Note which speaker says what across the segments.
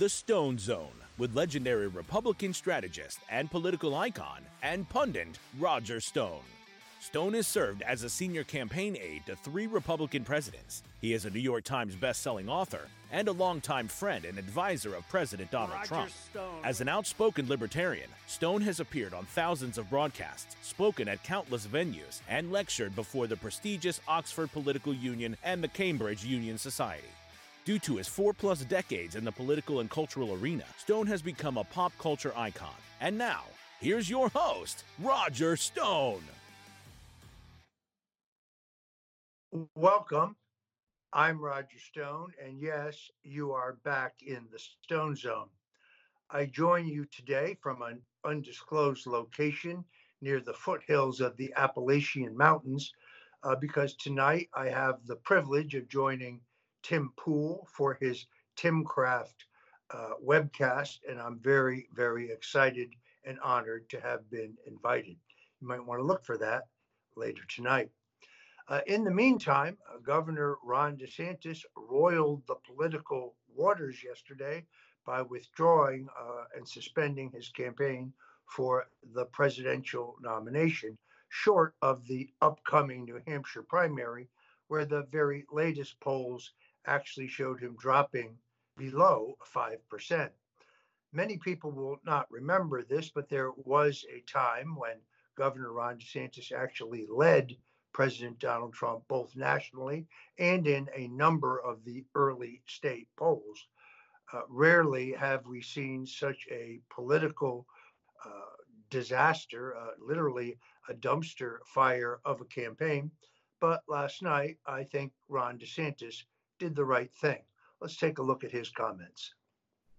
Speaker 1: The Stone Zone with legendary Republican strategist and political icon and pundit Roger Stone. Stone has served as a senior campaign aide to three Republican presidents. He is a New York Times best-selling author and a longtime friend and advisor of President Donald
Speaker 2: Roger
Speaker 1: Trump.
Speaker 2: Stone.
Speaker 1: As an outspoken libertarian, Stone has appeared on thousands of broadcasts, spoken at countless venues, and lectured before the prestigious Oxford Political Union and the Cambridge Union Society. Due to his four plus decades in the political and cultural arena, Stone has become a pop culture icon. And now, here's your host, Roger Stone.
Speaker 3: Welcome. I'm Roger Stone, and yes, you are back in the Stone Zone. I join you today from an undisclosed location near the foothills of the Appalachian Mountains uh, because tonight I have the privilege of joining Tim Pool for his Timcast uh, webcast, and I'm very, very excited and honored to have been invited. You might want to look for that later tonight. Uh, in the meantime, uh, Governor Ron DeSantis roiled the political waters yesterday by withdrawing uh, and suspending his campaign for the presidential nomination, short of the upcoming New Hampshire primary, where the very latest polls actually showed him dropping below 5%. Many people will not remember this, but there was a time when Governor Ron DeSantis actually led President Donald Trump both nationally and in a number of the early state polls. Uh, rarely have we seen such a political uh, disaster, uh, literally a dumpster fire of a campaign. But last night, I think Ron DeSantis did the right thing. Let's take a look at his comments.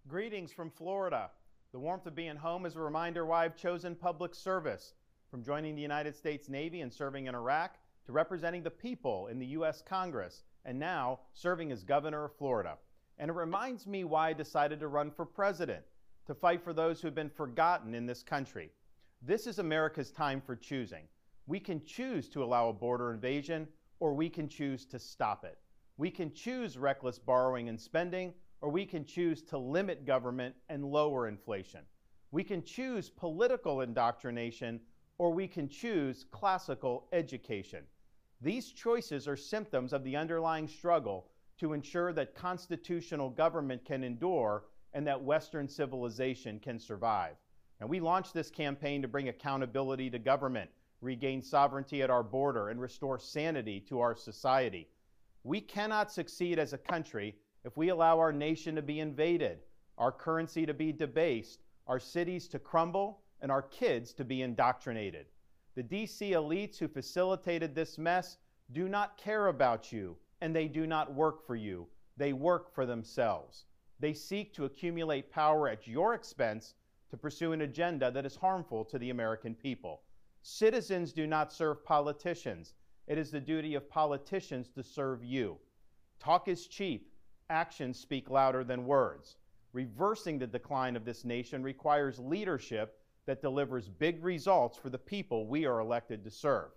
Speaker 4: Greetings from Florida. The warmth of being home is a reminder why I've chosen public service. From joining the United States Navy and serving in Iraq to representing the people in the U.S. Congress and now serving as governor of Florida. And it reminds me why I decided to run for president to fight for those who have been forgotten in this country. This is America's time for choosing. We can choose to allow a border invasion or we can choose to stop it. We can choose reckless borrowing and spending, or we can choose to limit government and lower inflation. We can choose political indoctrination, or we can choose classical education. These choices are symptoms of the underlying struggle to ensure that constitutional government can endure and that Western civilization can survive. And we launched this campaign to bring accountability to government, regain sovereignty at our border, and restore sanity to our society. We cannot succeed as a country if we allow our nation to be invaded, our currency to be debased, our cities to crumble, and our kids to be indoctrinated. The DC elites who facilitated this mess do not care about you, and they do not work for you. They work for themselves. They seek to accumulate power at your expense to pursue an agenda that is harmful to the American people. Citizens do not serve politicians. It is the duty of politicians to serve you. Talk is cheap, actions speak louder than words. Reversing the decline of this nation requires leadership that delivers big results for the people we are elected to serve.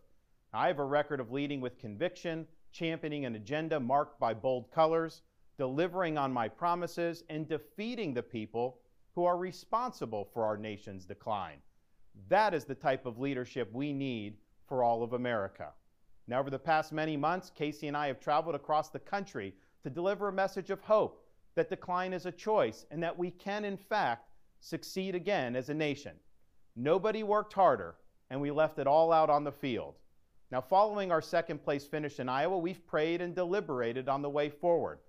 Speaker 4: I have a record of leading with conviction, championing an agenda marked by bold colors, delivering on my promises, and defeating the people who are responsible for our nation's decline. That is the type of leadership we need for all of America. Now, over the past many months, Casey and I have traveled across the country to deliver a message of hope that decline is a choice and that we can, in fact, succeed again as a nation. Nobody worked harder, and we left it all out on the field. Now, following our second place finish in Iowa, we've prayed and deliberated on the way forward.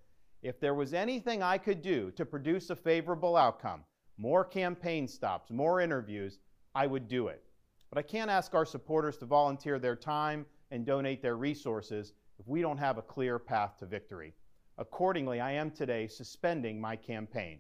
Speaker 4: If there was anything I could do to produce a favorable outcome, more campaign stops, more interviews, I would do it. But I can't ask our supporters to volunteer their time and donate their resources if we don't have a clear path to victory. Accordingly, I am today suspending my campaign.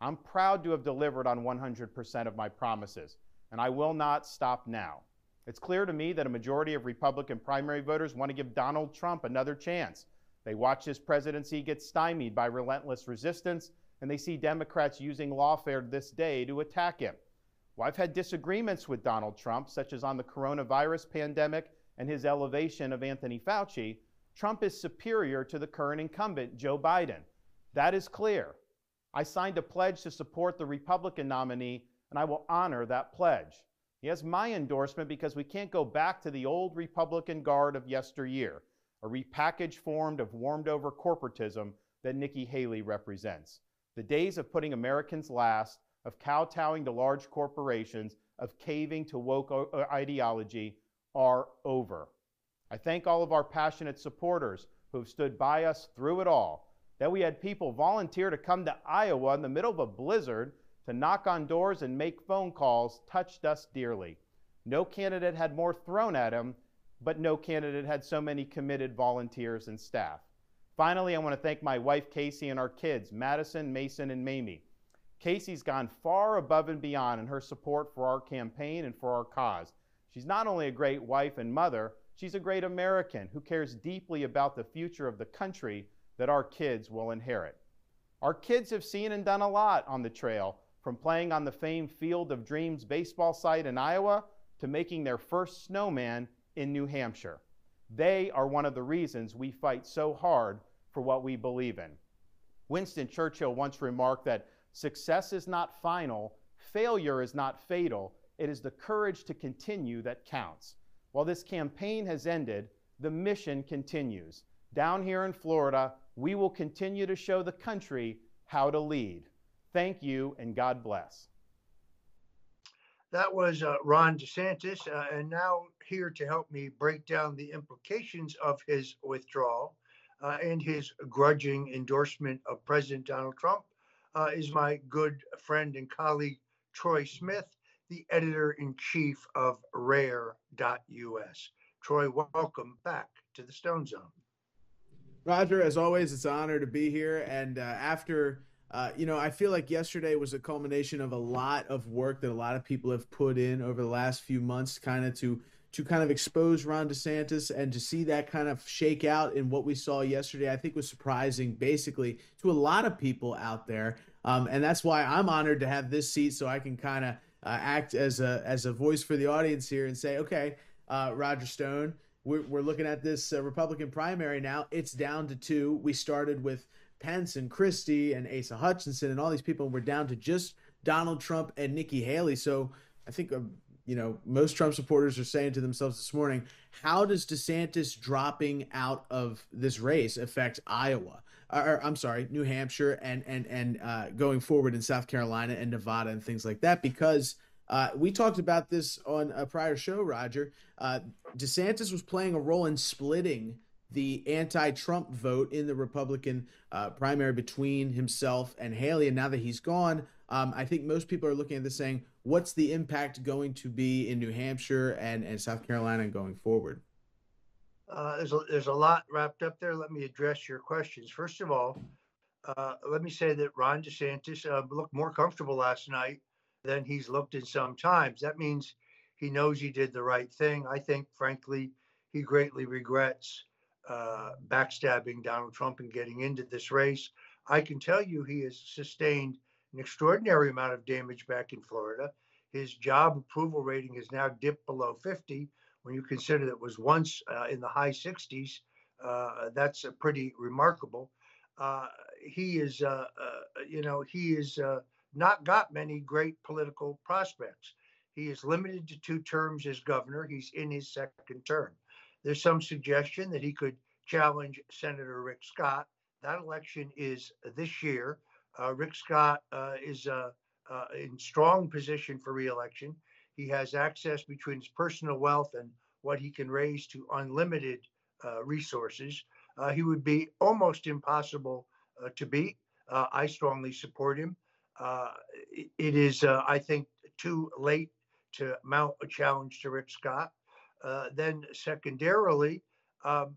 Speaker 4: I'm proud to have delivered on 100% of my promises, and I will not stop now. It's clear to me that a majority of Republican primary voters want to give Donald Trump another chance. They watch his presidency get stymied by relentless resistance, and they see Democrats using lawfare this day to attack him. Well, I've had disagreements with Donald Trump, such as on the coronavirus pandemic and his elevation of Anthony Fauci, Trump is superior to the current incumbent, Joe Biden. That is clear. I signed a pledge to support the Republican nominee, and I will honor that pledge. He has my endorsement because we can't go back to the old Republican guard of yesteryear, a repackaged form of warmed over corporatism that Nikki Haley represents. The days of putting Americans last, of kowtowing to large corporations, of caving to woke uh, ideology are over. I thank all of our passionate supporters who have stood by us through it all. That we had people volunteer to come to Iowa in the middle of a blizzard to knock on doors and make phone calls touched us dearly. No candidate had more thrown at him, but no candidate had so many committed volunteers and staff. Finally, I want to thank my wife Casey and our kids, Madison, Mason, and Mamie. Casey's gone far above and beyond in her support for our campaign and for our cause. She's not only a great wife and mother, she's a great American who cares deeply about the future of the country that our kids will inherit. Our kids have seen and done a lot on the trail, from playing on the famed Field of Dreams baseball site in Iowa to making their first snowman in New Hampshire. They are one of the reasons we fight so hard for what we believe in. Winston Churchill once remarked that success is not final, failure is not fatal, it is the courage to continue that counts. While this campaign has ended, the mission continues. Down here in Florida, we will continue to show the country how to lead. Thank you and God bless.
Speaker 3: That was uh, Ron DeSantis, uh, and now here to help me break down the implications of his withdrawal uh, and his grudging endorsement of President Donald Trump uh, is my good friend and colleague Troy Smith, the editor in chief of Rare.us. Troy, welcome back to the Stone Zone.
Speaker 2: Roger, as always, it's an honor to be here. And uh, after, uh, you know, I feel like yesterday was a culmination of a lot of work that a lot of people have put in over the last few months, kind of to to kind of expose Ron DeSantis and to see that kind of shake out in what we saw yesterday, I think was surprising, basically, to a lot of people out there. Um, and that's why I'm honored to have this seat, so I can kind of uh, act as a as a voice for the audience here and say, okay, uh, Roger Stone we're, we're looking at this uh, Republican primary now. It's down to two. We started with Pence and Christie and Asa Hutchinson and all these people. And we're down to just Donald Trump and Nikki Haley. So I think, uh, you know, most Trump supporters are saying to themselves this morning, how does DeSantis dropping out of this race affect Iowa? Or, I'm sorry, New Hampshire and and and uh, going forward in South Carolina and Nevada and things like that because uh, we talked about this on a prior show, Roger. Uh, DeSantis was playing a role in splitting the anti-Trump vote in the Republican uh, primary between himself and Haley, and now that he's gone, um, I think most people are looking at this saying, "What's the impact going to be in New Hampshire and and South Carolina going forward?"
Speaker 3: Uh, there's a, there's a lot wrapped up there. Let me address your questions. First of all, uh, let me say that Ron DeSantis uh, looked more comfortable last night than he's looked in some times. That means he knows he did the right thing. I think, frankly, he greatly regrets uh, backstabbing Donald Trump and getting into this race. I can tell you he has sustained an extraordinary amount of damage back in Florida. His job approval rating has now dipped below 50. When you consider that was once uh, in the high 60s, uh, that's pretty remarkable. Uh, he is, uh, uh, you know, he is not got many great political prospects. He is limited to two terms as governor. He's in his second term. There's some suggestion that he could challenge Senator Rick Scott. That election is this year. Uh, Rick Scott uh, is uh, uh in strong position for reelection. He has access between his personal wealth and what he can raise to unlimited uh, resources. Uh, he would be almost impossible to beat. I strongly support him. Uh, it is, uh, I think, too late to mount a challenge to Rick Scott. Uh, then, secondarily, um,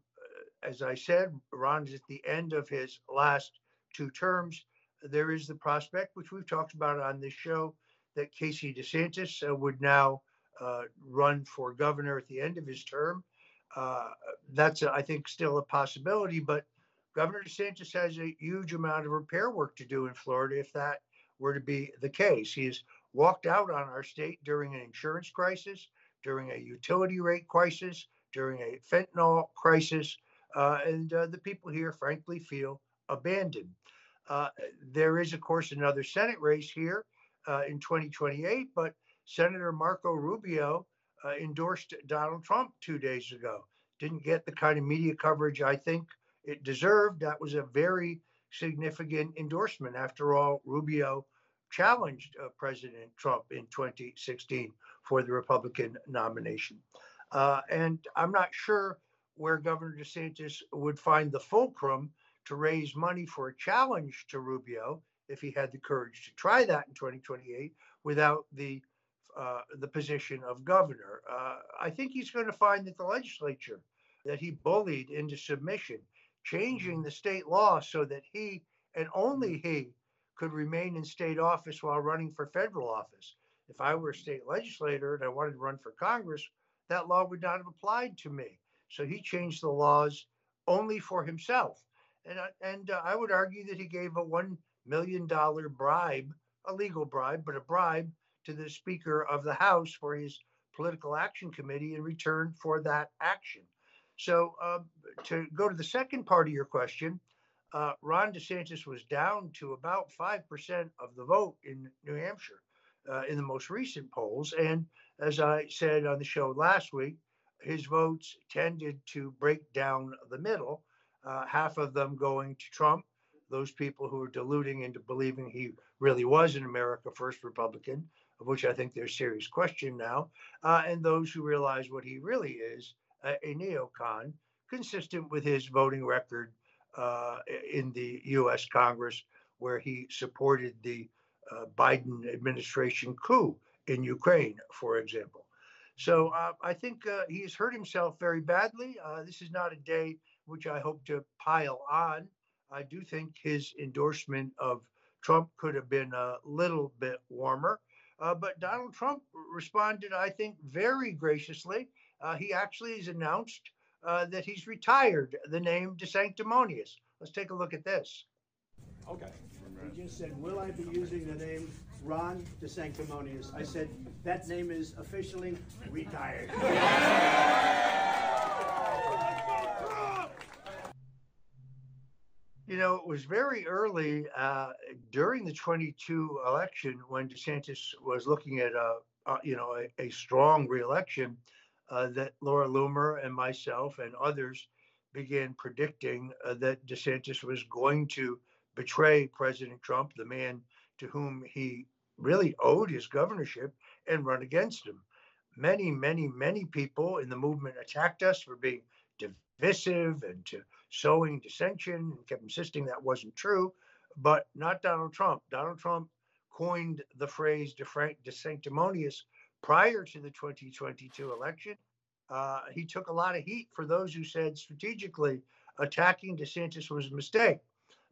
Speaker 3: as I said, Ron is at the end of his last two terms. There is the prospect, which we've talked about on this show, that Casey DeSantis uh, would now uh, run for governor at the end of his term. Uh, that's, I think, still a possibility, but Governor DeSantis has a huge amount of repair work to do in Florida if that were to be the case. He has walked out on our state during an insurance crisis, during a utility rate crisis, during a fentanyl crisis, uh, and uh, the people here, frankly, feel abandoned. Uh, there is, of course, another Senate race here uh, in 2028, but Senator Marco Rubio uh, endorsed Donald Trump two days ago. Didn't get the kind of media coverage I think it deserved. That was a very significant endorsement. After all, Rubio challenged uh, President Trump in 2016 for the Republican nomination. Uh, and I'm not sure where Governor DeSantis would find the fulcrum to raise money for a challenge to Rubio if he had the courage to try that in 2028 without the uh, the position of governor. Uh, I think he's going to find that the legislature that he bullied into submission, changing the state law so that he and only he could remain in state office while running for federal office. If I were a state legislator and I wanted to run for Congress, that law would not have applied to me. So he changed the laws only for himself. And, and uh, I would argue that he gave a $1 million dollar bribe, a legal bribe, but a bribe to the Speaker of the House for his political action committee in return for that action. So, uh, to go to the second part of your question, uh, Ron DeSantis was down to about 5% of the vote in New Hampshire uh, in the most recent polls. And as I said on the show last week, his votes tended to break down the middle, uh, half of them going to Trump, those people who are deluding into believing he really was an America First Republican, of which I think there's serious question now, uh, and those who realize what he really is, a neocon, consistent with his voting record uh, in the U.S. Congress, where he supported the uh, Biden administration coup in Ukraine, for example. So uh, I think uh, he has hurt himself very badly. Uh, this is not a day which I hope to pile on. I do think his endorsement of Trump could have been a little bit warmer. Uh, but Donald Trump responded, I think, very graciously. Uh, he actually has announced uh, that he's retired the name DeSanctimonious. Let's take a look at this.
Speaker 5: Okay. He just said, will I be using the name Ron DeSanctimonious? I said, that name is officially retired.
Speaker 3: You know, it was very early uh, during the 22 election when DeSantis was looking at a, a you know a, a strong reelection uh, that Laura Loomer and myself and others began predicting uh, that DeSantis was going to betray President Trump, the man to whom he really owed his governorship, and run against him. Many, many, many people in the movement attacked us for being divisive and to sowing dissension and kept insisting that wasn't true, but not Donald Trump. Donald Trump coined the phrase sanctimonious prior to the 2022 election. Uh, he took a lot of heat for those who said strategically attacking DeSantis was a mistake.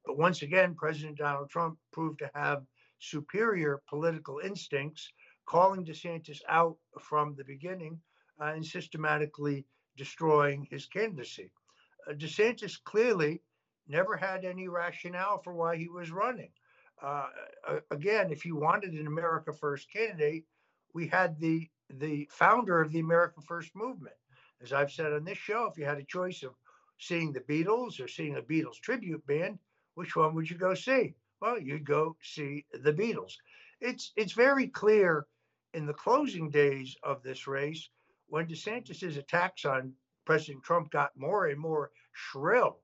Speaker 3: But once again, President Donald Trump proved to have superior political instincts, calling DeSantis out from the beginning uh, and systematically destroying his candidacy. Uh, DeSantis clearly never had any rationale for why he was running. Uh, again, if you wanted an America First candidate, we had the the founder of the America First movement. As I've said on this show, if you had a choice of seeing the Beatles or seeing a Beatles tribute band, which one would you go see? Well, you'd go see the Beatles. It's it's very clear in the closing days of this race when DeSantis's attacks on President Trump got more and more shrill.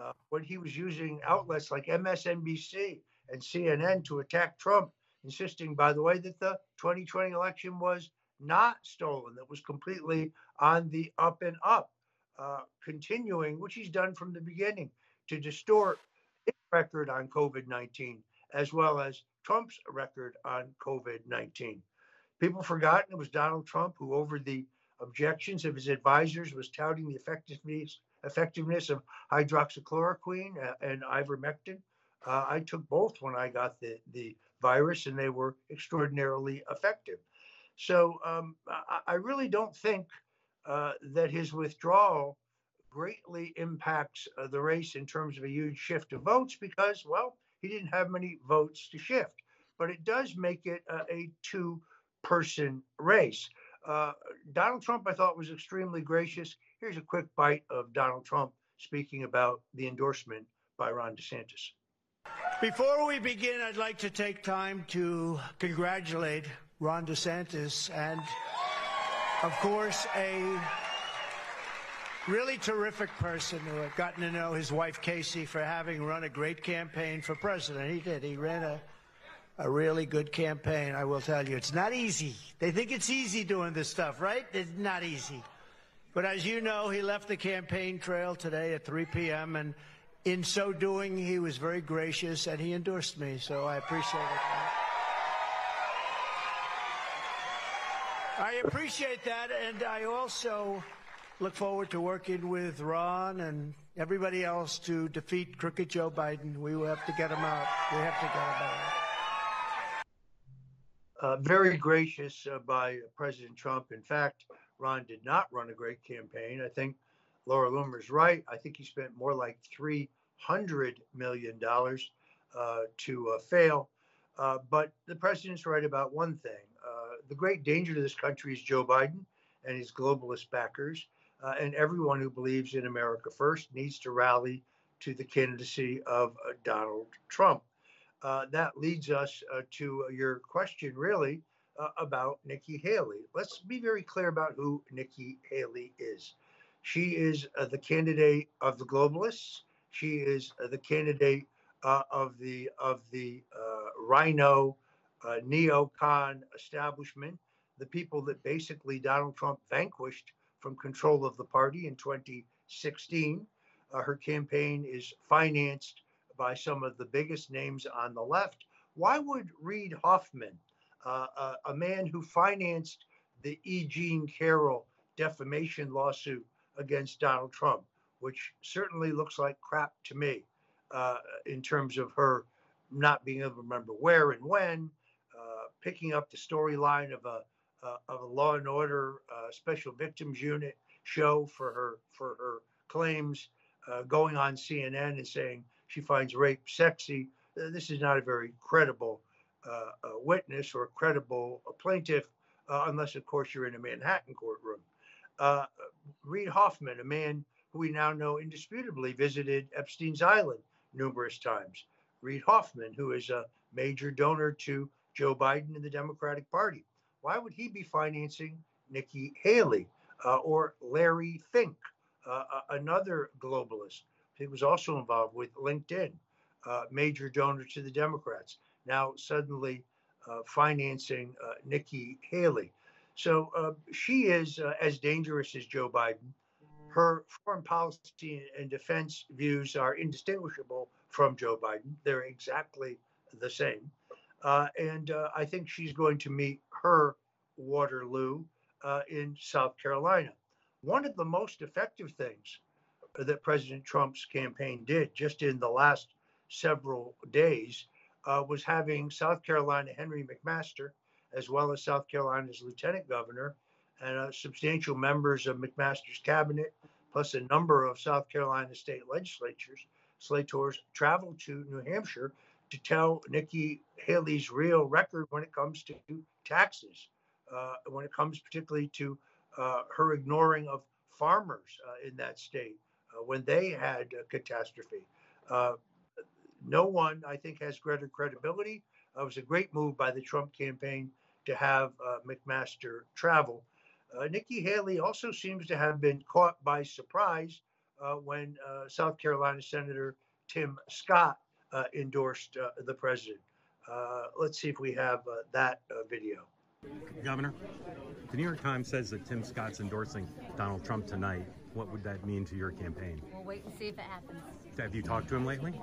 Speaker 3: Uh, when he was using outlets like MSNBC and CNN to attack Trump insisting, by the way, that the 2020 election was not stolen, that was completely on the up and up, uh, continuing, which he's done from the beginning, to distort his record on COVID 19 as well as Trump's record on COVID 19. People forgotten it was Donald Trump who, over the objections of his advisors, was touting the effectiveness effectiveness of hydroxychloroquine and ivermectin. Uh, I took both when I got the the virus, and they were extraordinarily effective. So um, I, I, really don't think uh, that his withdrawal greatly impacts uh, the race in terms of a huge shift of votes because, well, he didn't have many votes to shift. But it does make it a two person race. Uh, Donald Trump, I thought, was extremely gracious. Here's a quick bite of Donald Trump speaking about the endorsement by Ron DeSantis.
Speaker 5: Before we begin, I'd like to take time to congratulate Ron DeSantis and, of course, a really terrific person who I've gotten to know his wife, Casey, for having run a great campaign for president. He did. He ran a, a really good campaign, I will tell you. It's not easy. They think it's easy doing this stuff, right? It's not easy. But as you know, he left the campaign trail today at 3 p.m. and in so doing, he was very gracious and he endorsed me, so I appreciate it. I appreciate that, and I also look forward to working with Ron and everybody else to defeat crooked Joe Biden. We will have to get him out. We have to get him out.
Speaker 3: Uh, very gracious uh, by President Trump. In fact, Ron did not run a great campaign. I think Laura Loomer's right. I think he spent more like $300 million uh, to uh, fail. Uh, but the president's right about one thing. Uh, the great danger to this country is Joe Biden and his globalist backers. And everyone who believes in America first needs to rally to the candidacy of Donald Trump. That leads us to your question, really, about Nikki Haley. Let's be very clear about who Nikki Haley is. She is uh, the candidate of the globalists. She is uh, the candidate uh, of the of the uh, RINO uh, neocon establishment, the people that basically Donald Trump vanquished from control of the party in 2016. Uh, her campaign is financed by some of the biggest names on the left. Why would Reid Hoffman, a man who financed the E. Jean Carroll defamation lawsuit against Donald Trump, which certainly looks like crap to me uh, in terms of her not being able to remember where and when, uh, picking up the storyline of a uh, of a Law and Order uh, Special Victims Unit show for her for her claims, uh, going on CNN and saying she finds rape sexy. Uh, this is not a very credible witness or credible plaintiff, unless of course you're in a Manhattan courtroom. Uh, Reid Hoffman, a man who we now know indisputably visited Epstein's Island numerous times. Reid Hoffman, who is a major donor to Joe Biden and the Democratic Party. Why would he be financing Nikki Haley uh, or Larry Fink, uh, another globalist? He was also involved with LinkedIn, uh, major donor to the Democrats. Now suddenly uh, financing uh, Nikki Haley. So uh, she is uh, as dangerous as Joe Biden. Her foreign policy and defense views are indistinguishable from Joe Biden. They're exactly the same. And I think she's going to meet her Waterloo in South Carolina. One of the most effective things that President Trump's campaign did just in the last several days uh, was having South Carolina Henry McMaster as well as South Carolina's lieutenant governor and uh, substantial members of McMaster's cabinet, plus a number of South Carolina state legislatures, slators travel to New Hampshire to tell Nikki Haley's real record when it comes to taxes, uh, when it comes particularly to uh, her ignoring of farmers uh, in that state when they had a catastrophe. Uh, no one, I think, has greater credibility. it was a great move by the Trump campaign to have uh, McMaster travel. Uh, Nikki Haley also seems to have been caught by surprise uh, when uh, South Carolina Senator Tim Scott uh, endorsed uh, the president. let's see if we have that video.
Speaker 6: Governor, the New York Times says that Tim Scott's endorsing Donald Trump tonight. What would that mean to your campaign?
Speaker 7: We'll wait and see if it happens.
Speaker 6: Have you talked to him lately?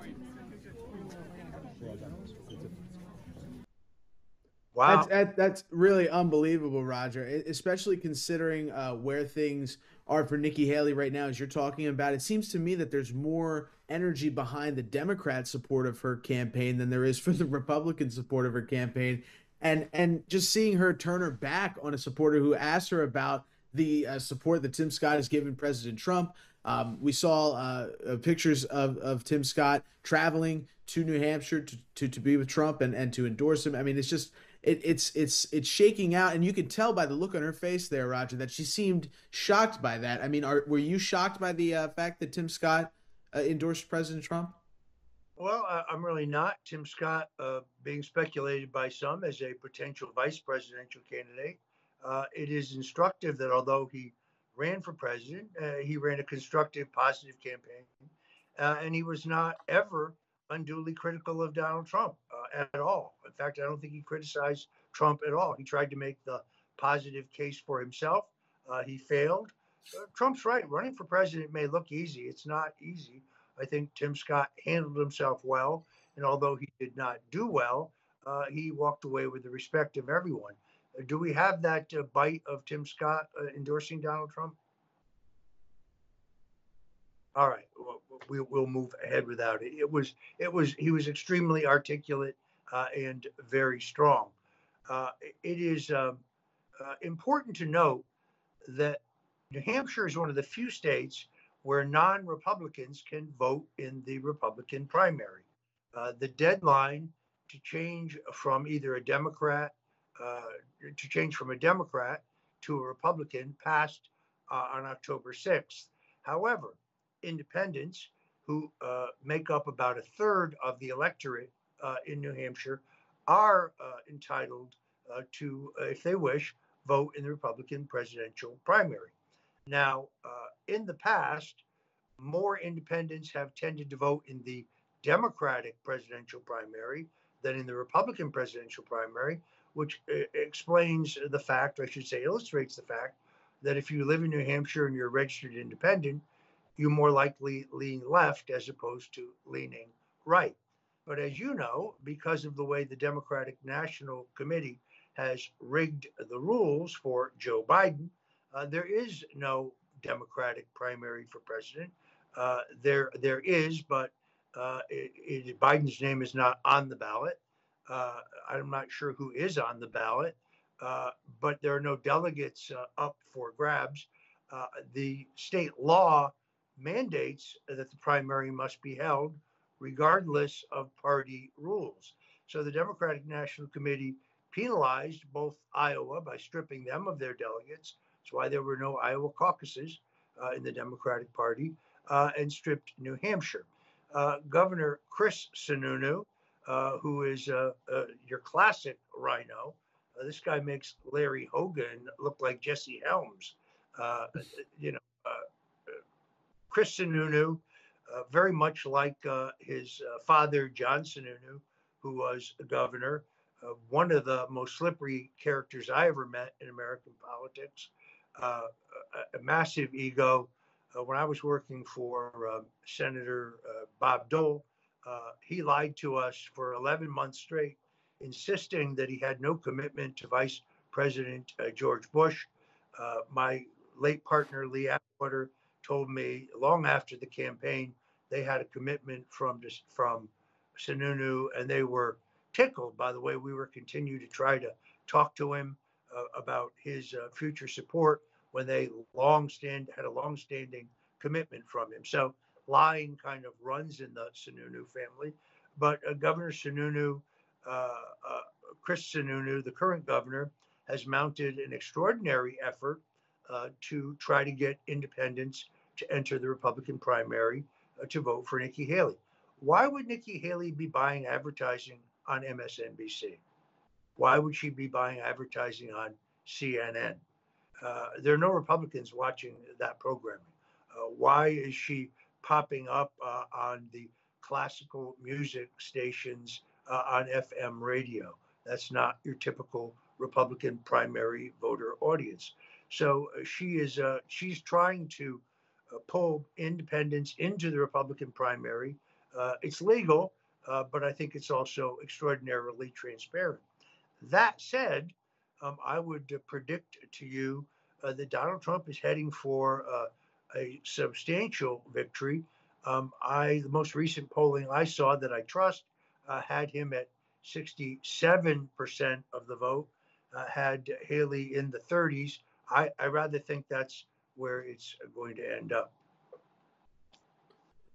Speaker 2: Wow, that's, that, that's really unbelievable, Roger. Especially considering uh, where things are for Nikki Haley right now, as you're talking about. It seems to me that there's more energy behind the Democrat support of her campaign than there is for the Republican support of her campaign, and and just seeing her turn her back on a supporter who asked her about the uh, support that Tim Scott has given President Trump. Um, we saw uh, uh pictures of, of Tim Scott traveling to New Hampshire to, to, to be with Trump and, and to endorse him. I mean, it's just it, it's it's it's shaking out, and you can tell by the look on her face there, Roger, that she seemed shocked by that. I mean, are, were you shocked by the uh, fact that Tim Scott uh, endorsed President Trump?
Speaker 3: Well, I'm really not. Tim Scott uh, being speculated by some as a potential vice presidential candidate. Uh, it is instructive that although he ran for president, uh, he ran a constructive, positive campaign, uh, and he was not ever unduly critical of Donald Trump uh, at all. In fact, I don't think he criticized Trump at all. He tried to make the positive case for himself. Uh, he failed. Trump's right. Running for president may look easy. It's not easy. I think Tim Scott handled himself well. And although he did not do well, uh, he walked away with the respect of everyone. Uh, do we have that uh, bite of Tim Scott uh, endorsing Donald Trump? All right, we, will move ahead without it. It was, it was, he was extremely articulate uh, and very strong. Uh, it is um, important to note that New Hampshire is one of the few states where non Republicans can vote in the Republican primary. Uh, the deadline to change from either a Democrat, uh, to change from a Democrat to a Republican passed uh, on October 6th. However, independents, who uh, make up about a third of the electorate uh, in New Hampshire, are uh, entitled to, if they wish, vote in the Republican presidential primary. Now, uh, in the past, more independents have tended to vote in the Democratic presidential primary than in the Republican presidential primary, which uh, explains the fact, I should say, illustrates the fact that if you live in New Hampshire and you're registered independent, you more likely lean left as opposed to leaning right. But as you know, because of the way the Democratic National Committee has rigged the rules for Joe Biden, uh, there is no Democratic primary for president. Uh, there, there is, but uh, it, it, Biden's name is not on the ballot. Uh, I'm not sure who is on the ballot, uh, but there are no delegates uh, up for grabs. the state law mandates that the primary must be held regardless of party rules. So the Democratic National Committee penalized both Iowa by stripping them of their delegates that's why there were no Iowa caucuses uh, in the Democratic Party uh, and stripped New Hampshire. Uh, Governor Chris Sununu, uh, who is uh, your classic RINO, this guy makes Larry Hogan look like Jesse Helms. you know, Chris Sununu, very much like his father, John Sununu, who was a governor, uh, one of the most slippery characters I ever met in American politics uh, a, a, massive ego. Uh, when I was working for uh, Senator uh, Bob Dole, uh, he lied to us for 11 months straight, insisting that he had no commitment to Vice President George Bush. my late partner, Lee Atwater, told me long after the campaign they had a commitment from from Sununu, and they were tickled by the way we were continue to try to talk to him uh, about his uh, future support when they long stand had a long-standing commitment from him. So lying kind of runs in the Sununu family. But uh, Governor Sununu, uh, uh, Chris Sununu, the current governor, has mounted an extraordinary effort uh, to try to get independents to enter the Republican primary to vote for Nikki Haley. Why would Nikki Haley be buying advertising on MSNBC? Why would she be buying advertising on CNN? Uh, there are no Republicans watching that programming. Uh, why is she popping up uh, on the classical music stations uh, on FM radio? That's not your typical Republican primary voter audience. So uh, she is she's trying to pull independents into the Republican primary. it's legal, but I think it's also extraordinarily transparent. That said, um, I would uh, predict to you uh, that Donald Trump is heading for uh, a substantial victory. Um, I the most recent polling I saw that I trust uh, had him at 67% of the vote, uh, had Haley in the 30s. I, I rather think that's where it's going to end up.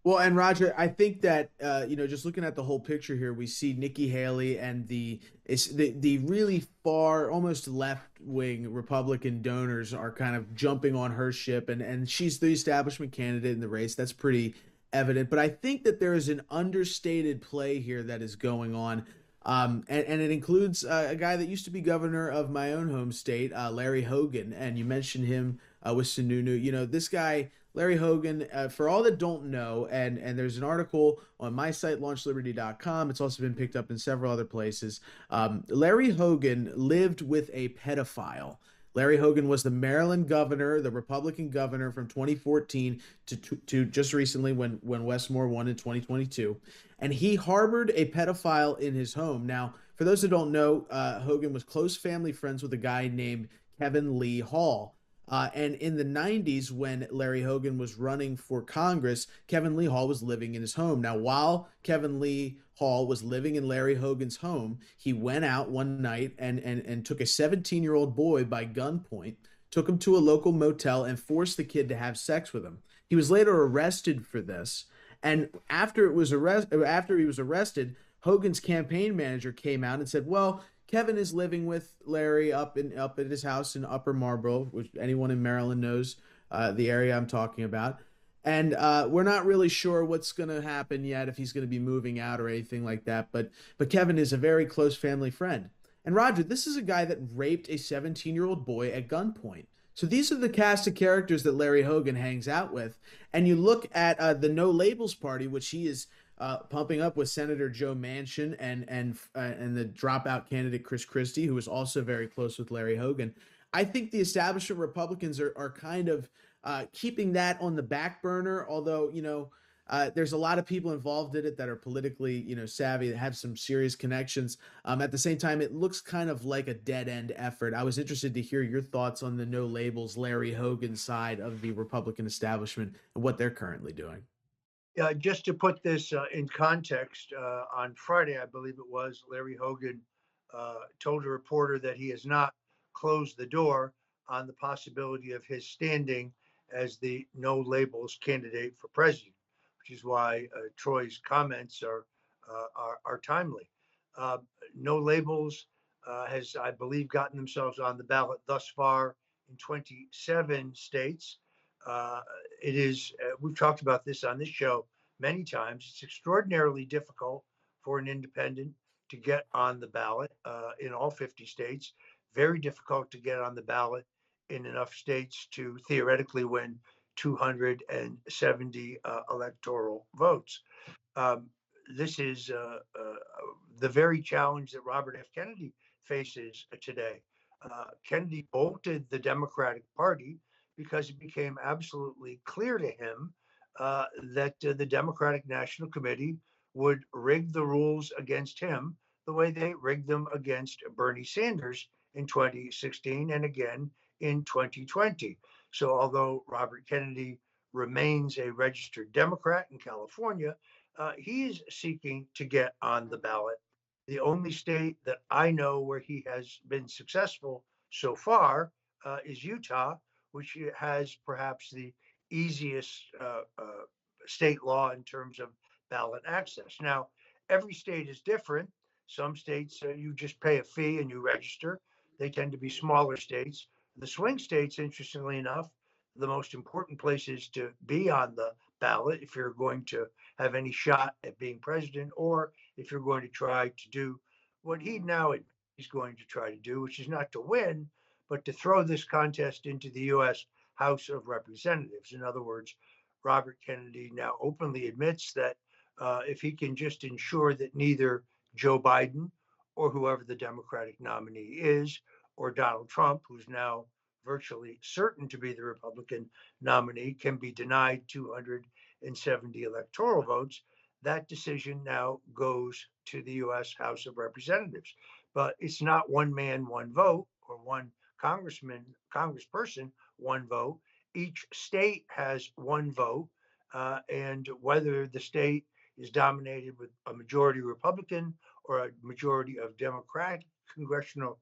Speaker 2: Well, and Roger, I think that uh, you know, just looking at the whole picture here, we see Nikki Haley and the the the really far, almost left wing Republican donors are kind of jumping on her ship, and and she's the establishment candidate in the race. That's pretty evident. But I think that there is an understated play here that is going on. Um, and, and it includes uh, a guy that used to be governor of my own home state, uh, Larry Hogan. And you mentioned him uh, with Sununu. You know, this guy, Larry Hogan, uh, for all that don't know, and, and there's an article on my site, launchliberty.com. It's also been picked up in several other places. Um, Larry Hogan lived with a pedophile. Larry Hogan was the Maryland governor, the Republican governor from 2014 to, to, to, just recently when, when Wes Moore won in 2022. And he harbored a pedophile in his home. Now, for those who don't know, uh, Hogan was close family friends with a guy named Kevin Lee Hall. Uh, and in the 90s, when Larry Hogan was running for Congress, Kevin Lee Hall was living in his home. Now, while Kevin Lee Hall was living in Larry Hogan's home, he went out one night and, and, and took a 17 year old boy by gunpoint, took him to a local motel, and forced the kid to have sex with him. He was later arrested for this. And after it was arrest after he was arrested, Hogan's campaign manager came out and said, "Well, Kevin is living with Larry up in up at his house in Upper Marlboro, which anyone in Maryland knows uh, the area I'm talking about. And uh, we're not really sure what's going to happen yet, if he's going to be moving out or anything like that. But but Kevin is a very close family friend. And Roger, this is a guy that raped a 17 year old boy at gunpoint. So these are the cast of characters that Larry Hogan hangs out with. And you look at uh, the No Labels Party, which he is uh, pumping up with Senator Joe Manchin and and uh, and the dropout candidate Chris Christie, who is also very close with Larry Hogan. I think the establishment Republicans are are kind of uh, keeping that on the back burner. Although you know. Uh, there's a lot of people involved in it that are politically, you know, savvy that have some serious connections. Um, at the same time, it looks kind of like a dead end effort. I was interested to hear your thoughts on the no labels Larry Hogan side of the Republican establishment and what they're currently doing.
Speaker 3: Uh, just to put this uh, in context, uh, on Friday, I believe it was, Larry Hogan uh, told a reporter that he has not closed the door on the possibility of his standing as the no labels candidate for president, which is why uh, Troy's comments are are, are, timely. no labels has, I believe, gotten themselves on the ballot thus far in 27 states. Uh, it is, uh, we've talked about this on this show many times. It's extraordinarily difficult for an independent to get on the ballot uh, in all 50 states. Very difficult to get on the ballot in enough states to theoretically win 270 uh, electoral votes. Um, this is uh, uh, the very challenge that Robert F. Kennedy faces today. Kennedy bolted the Democratic Party because it became absolutely clear to him uh, that uh, the Democratic National Committee would rig the rules against him the way they rigged them against Bernie Sanders in 2016 and again in 2020. So, although Robert Kennedy remains a registered Democrat in California, uh, he is seeking to get on the ballot. The only state that I know where he has been successful so far uh, is Utah, which has perhaps the easiest uh, uh, state law in terms of ballot access. Now, every state is different. Some states uh, you just pay a fee and you register. They tend to be smaller states. The swing states, interestingly enough, the most important places to be on the ballot if you're going to have any shot at being president or if you're going to try to do what he now is going to try to do, which is not to win, but to throw this contest into the U.S. House of Representatives. In other words, Robert Kennedy now openly admits that uh, if he can just ensure that neither Joe Biden or whoever the Democratic nominee is, or Donald Trump, who's now virtually certain to be the Republican nominee, can be denied 270 electoral votes, that decision now goes to the U.S. House of Representatives. But it's not one man, one vote, or one congressman, congressperson, one vote. Each state has one vote, uh, and whether the state is dominated with a majority Republican or a majority of Democratic congressional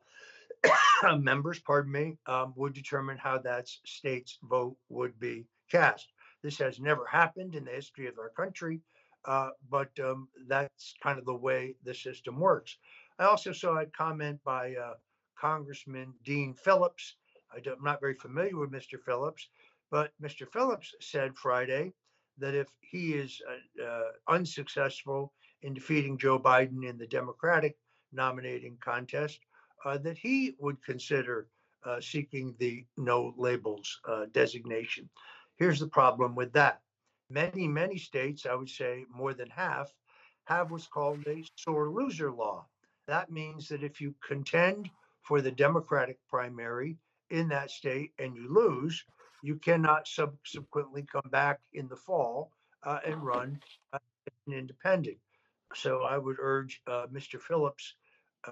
Speaker 3: members, pardon me, um, would determine how that state's vote would be cast. This has never happened in the history of our country, uh, but um, that's kind of the way the system works. I also saw a comment by uh, Congressman Dean Phillips. I am not very familiar with Mr. Phillips, but Mr. Phillips said Friday that if he is uh, uh, unsuccessful in defeating Joe Biden in the Democratic nominating contest, uh, that he would consider uh, seeking the no labels uh, designation. Here's the problem with that. Many, many states, I would say more than half, have what's called a sore loser law. That means that if you contend for the Democratic primary in that state and you lose, you cannot subsequently come back in the fall uh, and run uh, an independent. So I would urge uh, Mr. Phillips'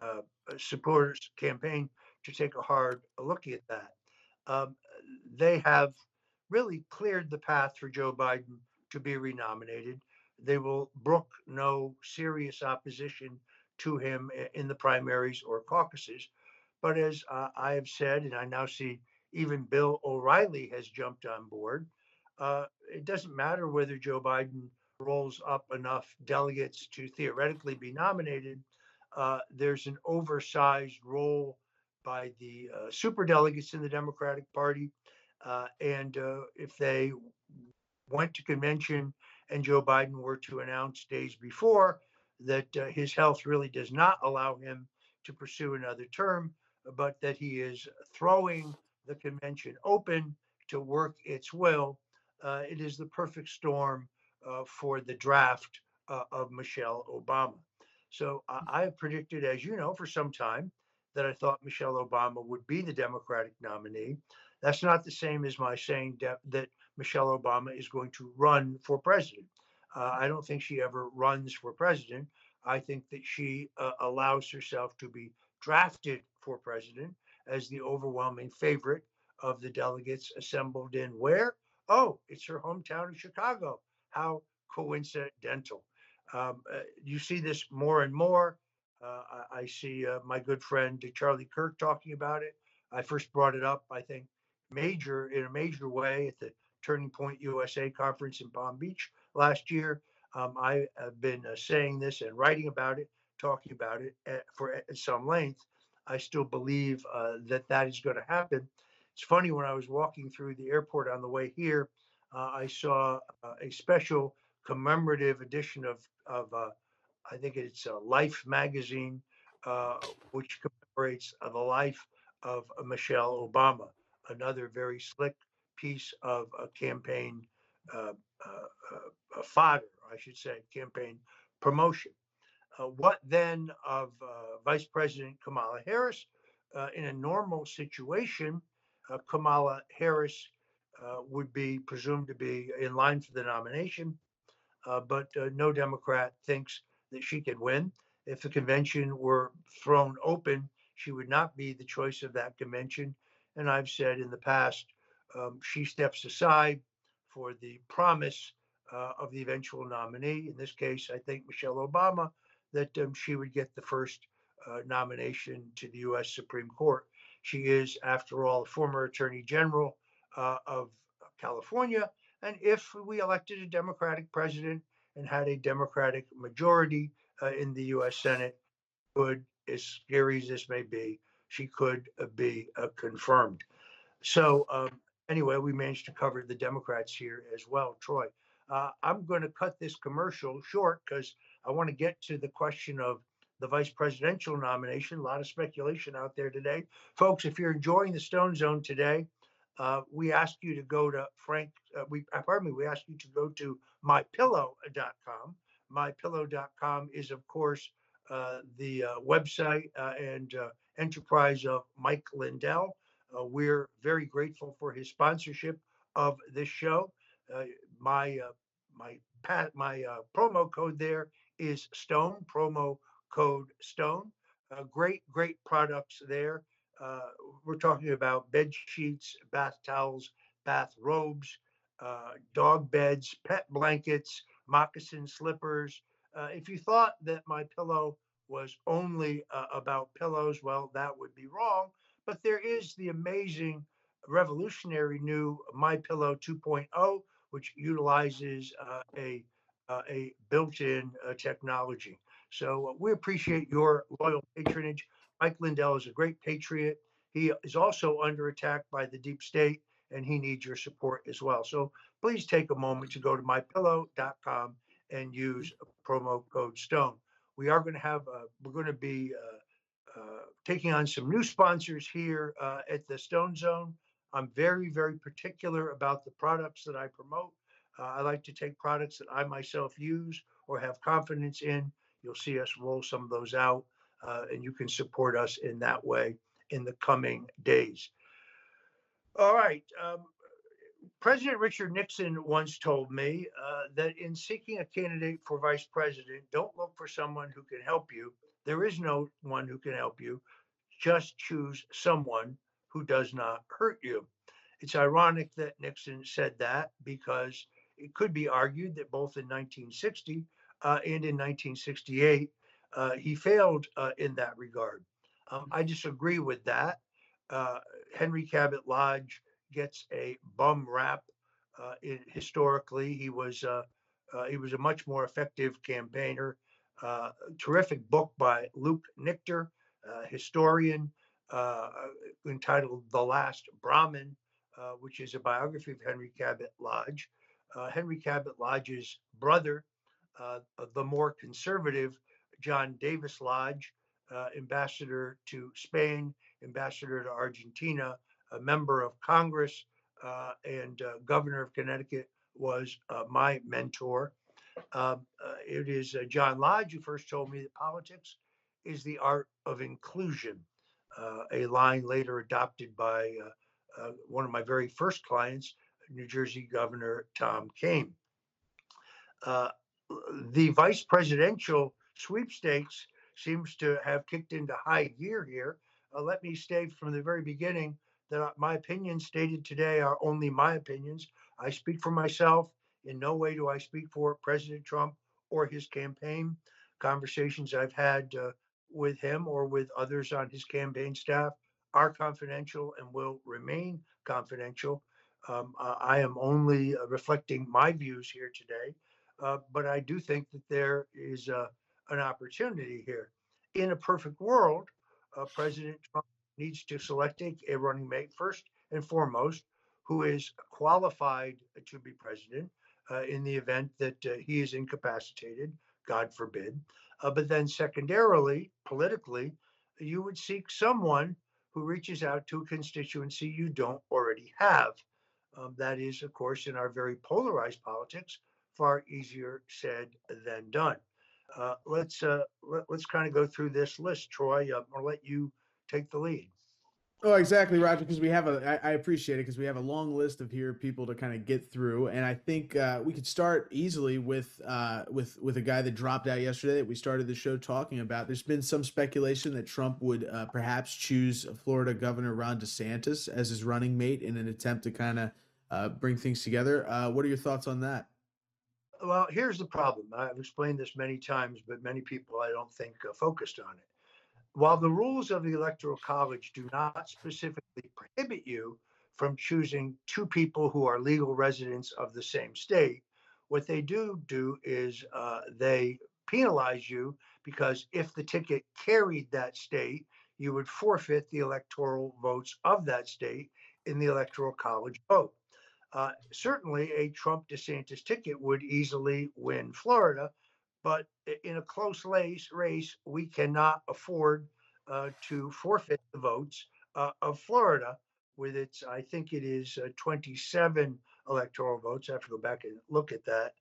Speaker 3: uh, supporters campaign to take a hard look at that. Um, they have really cleared the path for Joe Biden to be renominated. They will brook no serious opposition to him in the primaries or caucuses. But as uh, I have said, and I now see even Bill O'Reilly has jumped on board, uh, it doesn't matter whether Joe Biden rolls up enough delegates to theoretically be nominated. Uh, there's an oversized role by the uh, super delegates in the Democratic Party. Uh, and uh, if they went to convention and Joe Biden were to announce days before that uh, his health really does not allow him to pursue another term, but that he is throwing the convention open to work its will, uh, it is the perfect storm uh, for the draft of Michelle Obama. So I have predicted, as you know, for some time that I thought Michelle Obama would be the Democratic nominee. That's not the same as my saying de- that Michelle Obama is going to run for president. Uh, I don't think she ever runs for president. I think that she uh, allows herself to be drafted for president as the overwhelming favorite of the delegates assembled in where? Oh, it's her hometown of Chicago. How coincidental. Um, uh, you see this more and more. Uh, I, I, see uh, my good friend Charlie Kirk talking about it. I first brought it up, I think, major in a major way at the Turning Point USA conference in Palm Beach last year. Um, I have been uh, saying this and writing about it, talking about it at, for at some length. I still believe uh, that that is going to happen. It's funny when I was walking through the airport on the way here, uh, I saw a special commemorative edition of of I think it's a Life magazine, uh, which commemorates uh, the life of uh, Michelle Obama. Another very slick piece of a campaign uh, uh, uh fodder, I should say, campaign promotion. Uh, what then of uh, Vice President Kamala Harris? Uh, in a normal situation, Kamala Harris would be presumed to be in line for the nomination, but no Democrat thinks that she could win. If the convention were thrown open, she would not be the choice of that convention. And I've said in the past, um, she steps aside for the promise uh, of the eventual nominee. In this case, I think Michelle Obama, that um, she would get the first uh, nomination to the U.S. Supreme Court. She is, after all, a former Attorney General uh, of California. And if we elected a Democratic president, and had a Democratic majority uh, in the U.S. Senate, could, as scary as this may be, she could uh, be uh, confirmed. So, um, anyway, we managed to cover the Democrats here as well. Troy, uh, I'm going to cut this commercial short because I want to get to the question of the vice presidential nomination. A lot of speculation out there today. Folks, if you're enjoying the Stone Zone today, uh, we ask you to go to Frank. Uh, we uh, pardon me. We ask you to go to mypillow.com. Mypillow.com is, of course, uh, the uh, website uh, and enterprise of Mike Lindell. we're very grateful for his sponsorship of this show. my my pat my promo code there is Stone. Promo code Stone. great great products there. Uh, we're talking about bed sheets, bath towels, bath robes, uh, dog beds, pet blankets, moccasin slippers. Uh, if you thought that my pillow was only uh, about pillows, well, that would be wrong. But there is the amazing, revolutionary new My Pillow 2.0, which utilizes uh, a uh, a built-in technology. So we appreciate your loyal patronage. Mike Lindell is a great patriot. He is also under attack by the deep state. and he needs your support as well. So please take a moment to go to mypillow.com and use promo code STONE. We are going to have, uh, we're going to be uh, uh, taking on some new sponsors here uh, at the Stone Zone. I'm very, very particular about the products that I promote. Uh, I like to take products that I myself use or have confidence in. You'll see us roll some of those out, uh, and you can support us in that way in the coming days. All right. Um, President Richard Nixon once told me uh, that in seeking a candidate for vice president, don't look for someone who can help you. There is no one who can help you. Just choose someone who does not hurt you. It's ironic that Nixon said that because it could be argued that both in 1960 uh, and in 1968, uh, he failed uh, in that regard. Um, I disagree with that. Uh, Henry Cabot Lodge gets a bum rap. Uh, it, historically, he was uh, he was a much more effective campaigner. terrific book by Luke Nichter, historian, entitled "The Last Brahmin," which is a biography of Henry Cabot Lodge. Henry Cabot Lodge's brother, the more conservative John Davis Lodge, uh, ambassador to Spain, ambassador to Argentina, a member of Congress, uh, and uh, governor of Connecticut was uh, my mentor. Um, uh, it is uh, John Lodge who first told me that politics is the art of inclusion, a line later adopted by one of my very first clients, New Jersey Governor Tom Kean. the vice presidential sweepstakes seems to have kicked into high gear here. Uh, let me state from the very beginning that my opinions stated today are only my opinions. I speak for myself. In no way do I speak for President Trump or his campaign. Conversations I've had uh, with him or with others on his campaign staff are confidential and will remain confidential. Um, uh, I am only uh, reflecting my views here today, uh, but I do think that there is an opportunity here. In a perfect world, President Trump needs to select a, a, running mate first and foremost who is qualified to be president uh, in the event that uh, he is incapacitated, God forbid. Uh, but then, secondarily, politically, you would seek someone who reaches out to a constituency you don't already have. Um, that is, of course, in our very polarized politics, far easier said than done. Uh, let's uh, let, us kind of go through this list, Troy. Uh, I'll let you take the lead.
Speaker 2: Oh, exactly, Roger. Because we have a, I, I appreciate it because we have a long list of here people to kind of get through, and I think uh, we could start easily with uh, with with a guy that dropped out yesterday that we started the show talking about. There's been some speculation that Trump would uh, perhaps choose Florida Governor Ron DeSantis as his running mate in an attempt to kind of uh, bring things together. Uh, what are your thoughts on that?
Speaker 3: Well, here's the problem. I've explained this many times, but many people I don't think uh, focused on it. While the rules of the Electoral College do not specifically prohibit you from choosing two people who are legal residents of the same state, what they do do is uh, they penalize you because if the ticket carried that state, you would forfeit the electoral votes of that state in the Electoral College vote. Uh, certainly, a Trump DeSantis ticket would easily win Florida, but in a close race, race we cannot afford uh, to forfeit the votes uh, of Florida with its, I think it is uh, 27 electoral votes. I have to go back and look at that.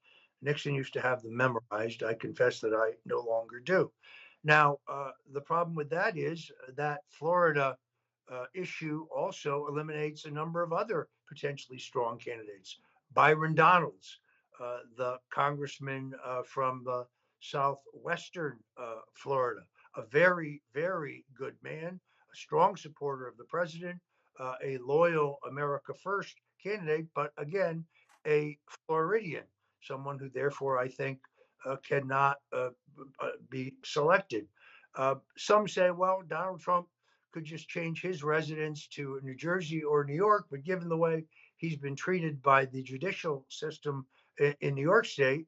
Speaker 3: Nixon used to have them memorized. I confess that I no longer do. Now, uh, the problem with that is that Florida issue also eliminates a number of other potentially strong candidates. Byron Donalds, uh, the congressman uh, from the southwestern uh, Florida, a very, very good man, a strong supporter of the president, uh, a loyal America First candidate, but again, a Floridian, someone who therefore I think uh, cannot be selected. some say, well, Donald Trump could just change his residence to New Jersey or New York. But given the way he's been treated by the judicial system in, New York State,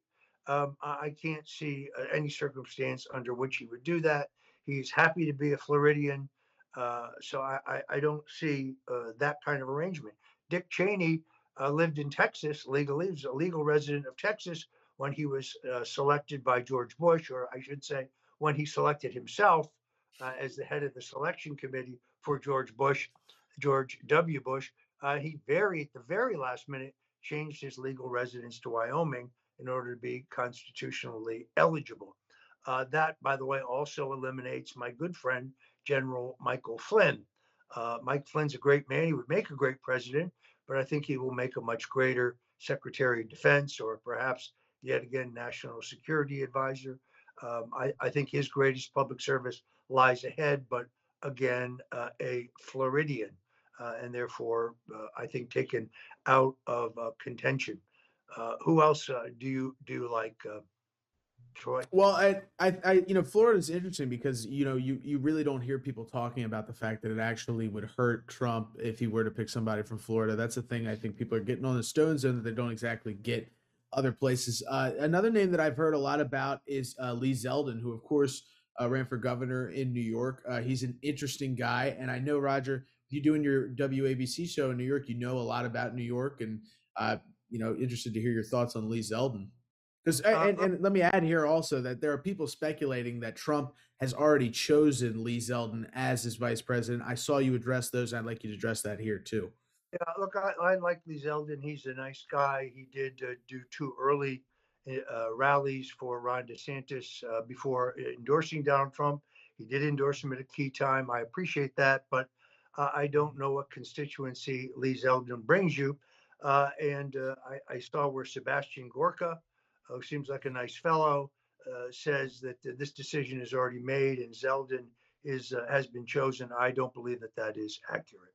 Speaker 3: um, I can't see uh, any circumstance under which he would do that. He's happy to be a Floridian. Uh, so I, I, I, don't see uh, that kind of arrangement. Dick Cheney uh, lived in Texas legally. He was a legal resident of Texas when he was uh, selected by George Bush, or I should say, when he selected himself uh, as the head of the selection committee for George Bush, George W. Bush. Uh, he very, at the very last minute, changed his legal residence to Wyoming in order to be constitutionally eligible. Uh, that, by the way, also eliminates my good friend, General Michael Flynn. Uh, Mike Flynn's a great man. He would make a great president, but I think he will make a much greater Secretary of Defense or perhaps yet again National Security Advisor. Um, I, I, think his greatest public service lies ahead, but again, uh, a Floridian, uh, and therefore uh, I think taken out of uh, contention. Uh, who else do you do you like? Troy?
Speaker 2: Well, I, I, I, you know, Florida is interesting because you know you you really don't hear people talking about the fact that it actually would hurt Trump if he were to pick somebody from Florida. That's the thing I think people are getting on the stone zone that they don't exactly get other places. Uh, another name that I've heard a lot about is uh, Lee Zeldin, who of course uh, ran for governor in New York. Uh, he's an interesting guy, and I know Roger, you doing your WABC show in New York, you know a lot about New York, and uh, you know interested to hear your thoughts on Lee Zeldin. Because and, uh, and, let me add here also that there are people speculating that Trump has already chosen Lee Zeldin as his vice president. I saw you address those. I'd like you to address that here too.
Speaker 3: Yeah, look, I, I like Lee Zeldin. He's a nice guy. He did uh, do two early uh, rallies for Ron DeSantis uh, before endorsing Donald Trump. He did endorse him at a key time. I appreciate that, but uh, I don't know what constituency Lee Zeldin brings you. Uh, and uh, I, I, saw where Sebastian Gorka who seems like a nice fellow, uh, says that this decision is already made and Zeldin is has been chosen. I don't believe that that is accurate.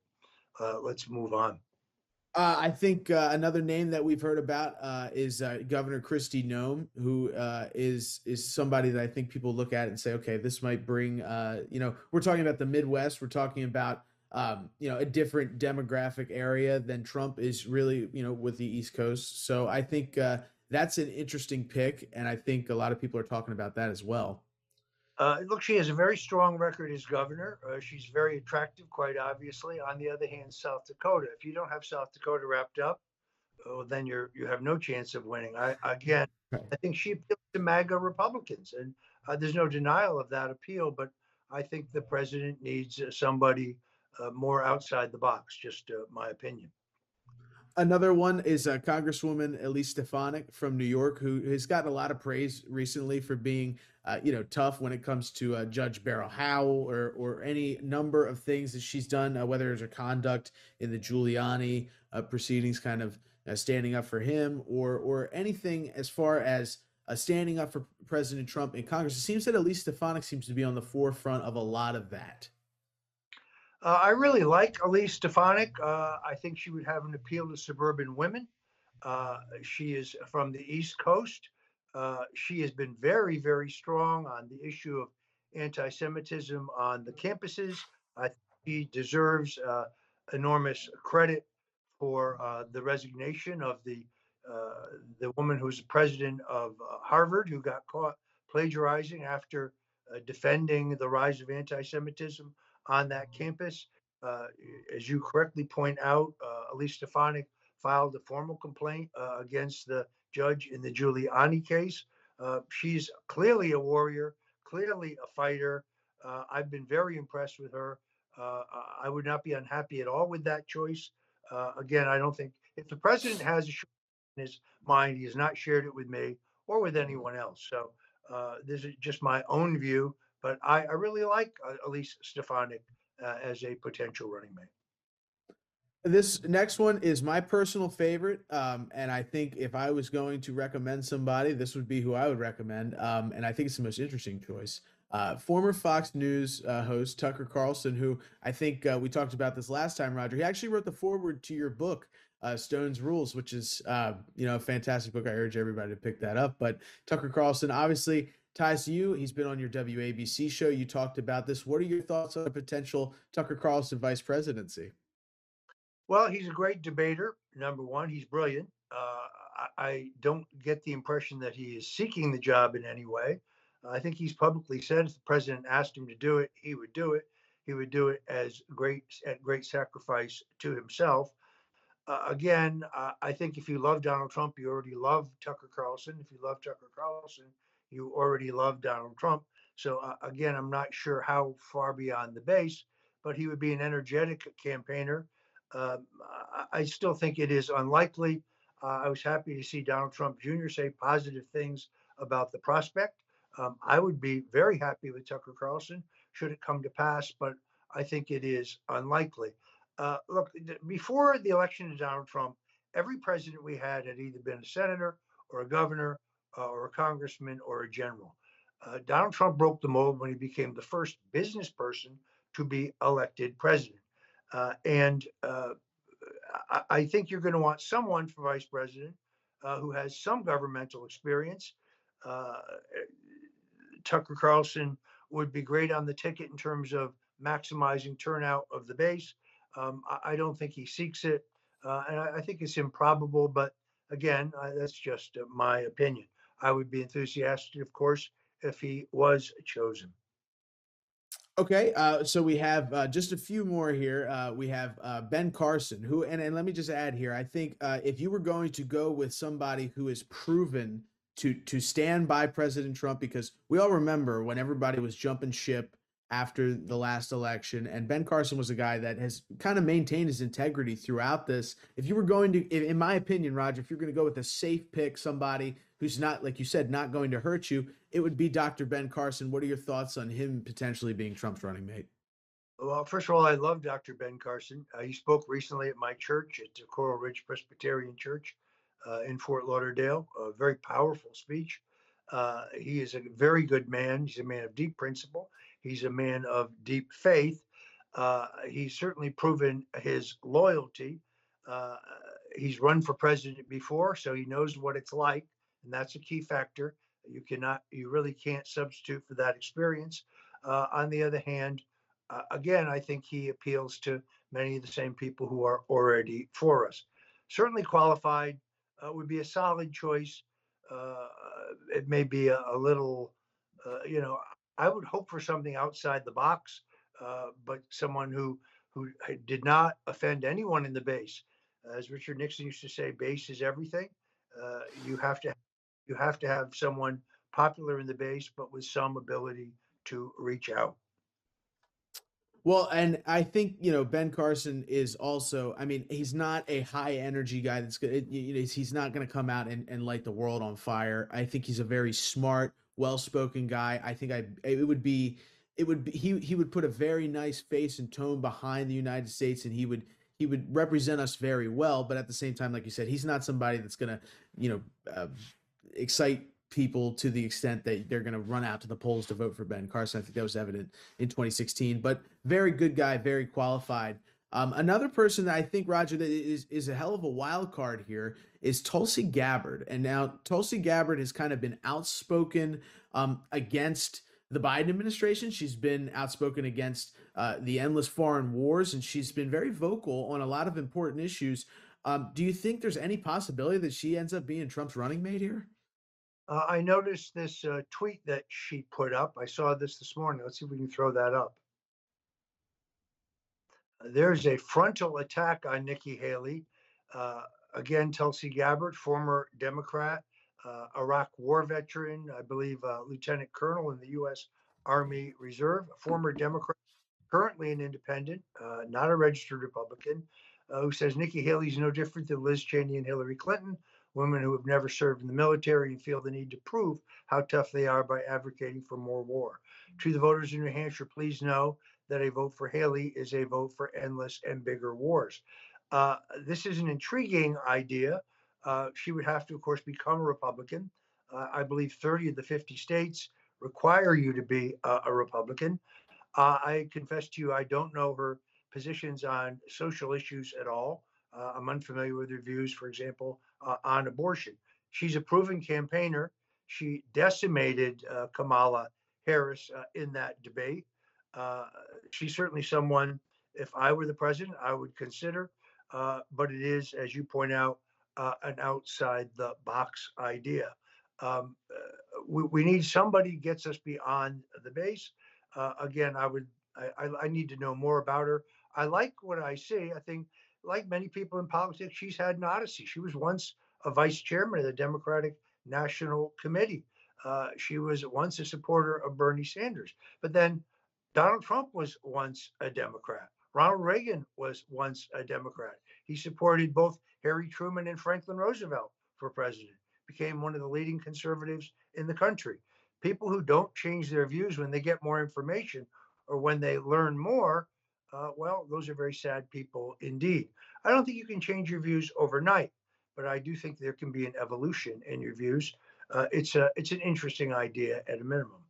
Speaker 3: Let's move on.
Speaker 2: Uh, I think uh, another name that we've heard about uh, is Governor Kristi Noem, who is is somebody that I think people look at and say, okay, this might bring. you know, we're talking about the Midwest. We're talking about um, you know, a different demographic area than Trump is really, you know, with the East Coast. So I think uh, that's an interesting pick, and I think a lot of people are talking about that as well.
Speaker 3: Uh, look, she has a very strong record as governor. Uh, she's very attractive, quite obviously. On the other hand, South Dakota. If you don't have South Dakota wrapped up, oh, then you're you have no chance of winning. I again, I think she appeals to MAGA Republicans, and uh, there's no denial of that appeal. But I think the president needs uh, somebody uh, more outside the box. Just uh, my opinion.
Speaker 2: Another one is uh, Congresswoman Elise Stefanik from New York, who has gotten a lot of praise recently for being, uh, you know, tough when it comes to uh, Judge Beryl Howell or or any number of things that she's done, uh, whether it's her conduct in the Giuliani uh, proceedings, kind of uh, standing up for him, or or anything as far as standing up for President Trump in Congress. It seems that at Elise Stefanik seems to be on the forefront of a lot of that.
Speaker 3: Uh, I really like Elise Stefanik. Uh, I think she would have an appeal to suburban women. Uh, she is from the East Coast. Uh, she has been very, very strong on the issue of anti Semitism on the campuses. I think she deserves uh, enormous credit for uh, the resignation of the the woman who's the president of Harvard, who got caught plagiarizing after defending the rise of anti Semitism on that campus. Uh, as you correctly point out, uh, Elise Stefanik filed a formal complaint uh, against the judge in the Giuliani case. Uh, she's clearly a warrior, clearly a fighter. Uh, I've been very impressed with her. Uh, I would not be unhappy at all with that choice. again, I don't think if the president has a in his mind, he has not shared it with me or with anyone else. So this is just my own view. But I, I really like uh, Elise Stefanik uh, as a potential running mate.
Speaker 2: This next one is my personal favorite, um, and I think if I was going to recommend somebody, this would be who I would recommend. Um, and I think it's the most interesting choice. Uh, former Fox News uh, host Tucker Carlson, who I think uh, we talked about this last time, Roger. He actually wrote the foreword to your book, uh, Stone's Rules, which is uh, you know a fantastic book. I urge everybody to pick that up. But Tucker Carlson, obviously, ties to you. He's been on your WABC show. You talked about this. What are your thoughts on a potential Tucker Carlson vice presidency?
Speaker 3: Well, he's a great debater. Number one, he's brilliant. Uh, I, I, don't get the impression that he is seeking the job in any way. I think he's publicly said if the president asked him to do it, he would do it. He would do it as great at great sacrifice to himself. uh, again, uh, I think if you love Donald Trump, you already love Tucker Carlson. If you love Tucker Carlson, you already love Donald Trump. So uh, again, I'm not sure how far beyond the base, but he would be an energetic campaigner. Um, I, still think it is unlikely. Uh, I was happy to see Donald Trump Jr. say positive things about the prospect. Um, I would be very happy with Tucker Carlson should it come to pass, but I think it is unlikely. Uh, look, before the election of Donald Trump, every president we had had either been a senator or a governor uh, or a congressman or a general. Uh, Donald Trump broke the mold when he became the first business person to be elected president. Uh, and uh, I, I, think you're going to want someone for vice president uh, who has some governmental experience. Tucker Carlson would be great on the ticket in terms of maximizing turnout of the base. Um, I, I, don't think he seeks it, uh, and I, I, think it's improbable. But again, that's just uh, my opinion. I would be enthusiastic, of course, if he was chosen.
Speaker 2: Okay, uh, so we have uh, just a few more here. Uh, we have uh, Ben Carson, who, and, and let me just add here. I think uh, if you were going to go with somebody who is proven to to stand by President Trump, because we all remember when everybody was jumping ship after the last election. And Ben Carson was a guy that has kind of maintained his integrity throughout this. If you were going to, in my opinion, Roger, if you're going to go with a safe pick, somebody who's not, like you said, not going to hurt you, it would be Dr. Ben Carson. What are your thoughts on him potentially being Trump's running mate?
Speaker 3: Well, first of all, I love Dr. Ben Carson. Uh, he spoke recently at my church, at the Coral Ridge Presbyterian Church uh, in Fort Lauderdale. A very powerful speech. Uh, he is a very good man. He's a man of deep principle. He's a man of deep faith. Uh, he's certainly proven his loyalty. Uh, he's run for president before, so he knows what it's like, and that's a key factor. You cannot, you really can't substitute for that experience. Uh, on the other hand, uh, again, I think he appeals to many of the same people who are already for us. Certainly qualified uh, would be a solid choice. Uh, it may be a, a little, you know, I would hope for something outside the box, uh, but someone who who did not offend anyone in the base. As Richard Nixon used to say, base is everything. Uh, you have to you have to have someone popular in the base, but with some ability to reach out.
Speaker 2: Well, and I think you know Ben Carson is also. I mean, he's not a high energy guy. That's good. You know, he's not going to come out and, and light the world on fire. I think he's a very smart, well-spoken guy. I think I it would be it would be he he would put a very nice face and tone behind the United States and he would he would represent us very well, but at the same time like you said, he's not somebody that's going to, you know, uh, excite people to the extent that they're going to run out to the polls to vote for Ben Carson. I think that was evident in 2016, but very good guy, very qualified. Um, another person that I think Roger that is is a hell of a wild card here is Tulsi Gabbard, and now Tulsi Gabbard has kind of been outspoken um, against the Biden administration. She's been outspoken against uh, the endless foreign wars, and she's been very vocal on a lot of important issues. Um, do you think there's any possibility that she ends up being Trump's running mate here?
Speaker 3: Uh, I noticed this uh, tweet that she put up. I saw this this morning. Let's see if we can throw that up there's a frontal attack on Nikki Haley. Uh, again, Tulsi Gabbard, former Democrat, uh, Iraq war veteran, I believe uh, Lieutenant Colonel in the U.S. Army Reserve, former Democrat, currently an independent, uh, not a registered Republican, uh, who says Nikki Haley is no different than Liz Cheney and Hillary Clinton, women who have never served in the military and feel the need to prove how tough they are by advocating for more war. To the voters in New Hampshire, please know that a vote for Haley is a vote for endless and bigger wars. Uh, this is an intriguing idea. Uh, she would have to, of course, become a Republican. Uh, I believe 30 of the 50 states require you to be a Republican. Uh, I confess to you, I don't know her positions on social issues at all. Uh, I'm unfamiliar with her views, for example, uh, on abortion. She's a proven campaigner. She decimated Kamala Harris in that debate. Uh, she's certainly someone, if I were the president, I would consider. Uh, but it is, as you point out, uh, an outside the box idea. Um, uh, we, we, need somebody gets us beyond the base. Uh, again, I would, I, I, need to know more about her. I like what I see. I think like many people in politics, she's had an odyssey. She was once a vice chairman of the Democratic National Committee. Uh, she was once a supporter of Bernie Sanders. But then Donald Trump was once a Democrat. Ronald Reagan was once a Democrat. He supported both Harry Truman and Franklin Roosevelt for president, became one of the leading conservatives in the country. People who don't change their views when they get more information or when they learn more, uh, well, those are very sad people indeed. I don't think you can change your views overnight, but I do think there can be an evolution in your views. Uh, it's a it's an interesting idea at a minimum.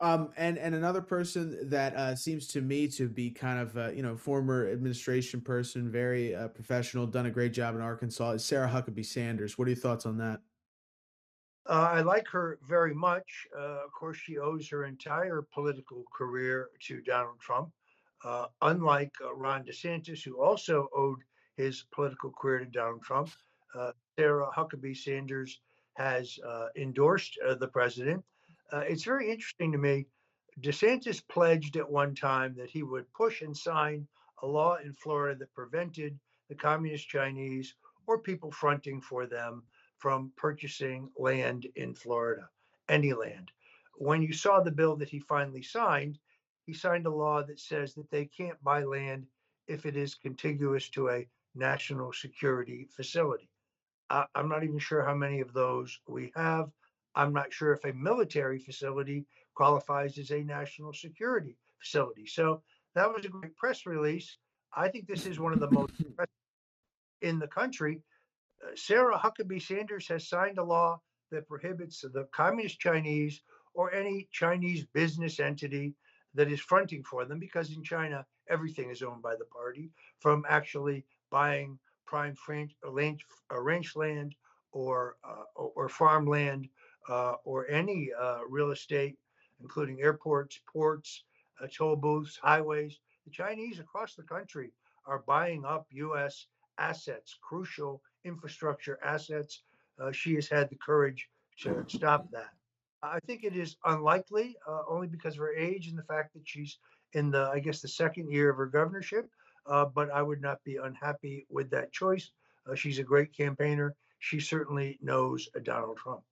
Speaker 2: Um, and and another person that uh, seems to me to be kind of uh, you know former administration person, very uh, professional, done a great job in Arkansas is Sarah Huckabee Sanders. What are your thoughts on that?
Speaker 3: Uh, I like her very much. Uh, of course, she owes her entire political career to Donald Trump, uh, unlike Ron DeSantis, who also owed his political career to Donald Trump. Sarah Huckabee Sanders has endorsed the president uh, it's very interesting to me. DeSantis pledged at one time that he would push and sign a law in Florida that prevented the communist Chinese or people fronting for them from purchasing land in Florida, any land. When you saw the bill that he finally signed, he signed a law that says that they can't buy land if it is contiguous to a national security facility. Uh, I'm not even sure how many of those we have. I'm not sure if a military facility qualifies as a national security facility. So that was a great press release. I think this is one of the most impressive in the country. Uh, Sarah Huckabee Sanders has signed a law that prohibits the Communist Chinese or any Chinese business entity that is fronting for them, because in China, everything is owned by the party, from actually buying prime ranch, ranch land or, uh, or farmland uh, or any uh, real estate, including airports, ports, uh, toll booths, highways. The Chinese across the country are buying up U.S. assets, crucial infrastructure assets. Uh, she has had the courage to stop that. I think it is unlikely, uh, only because of her age and the fact that she's in the, I guess, the second year of her governorship. Uh, but I would not be unhappy with that choice. she's a great campaigner. She certainly knows Donald Trump.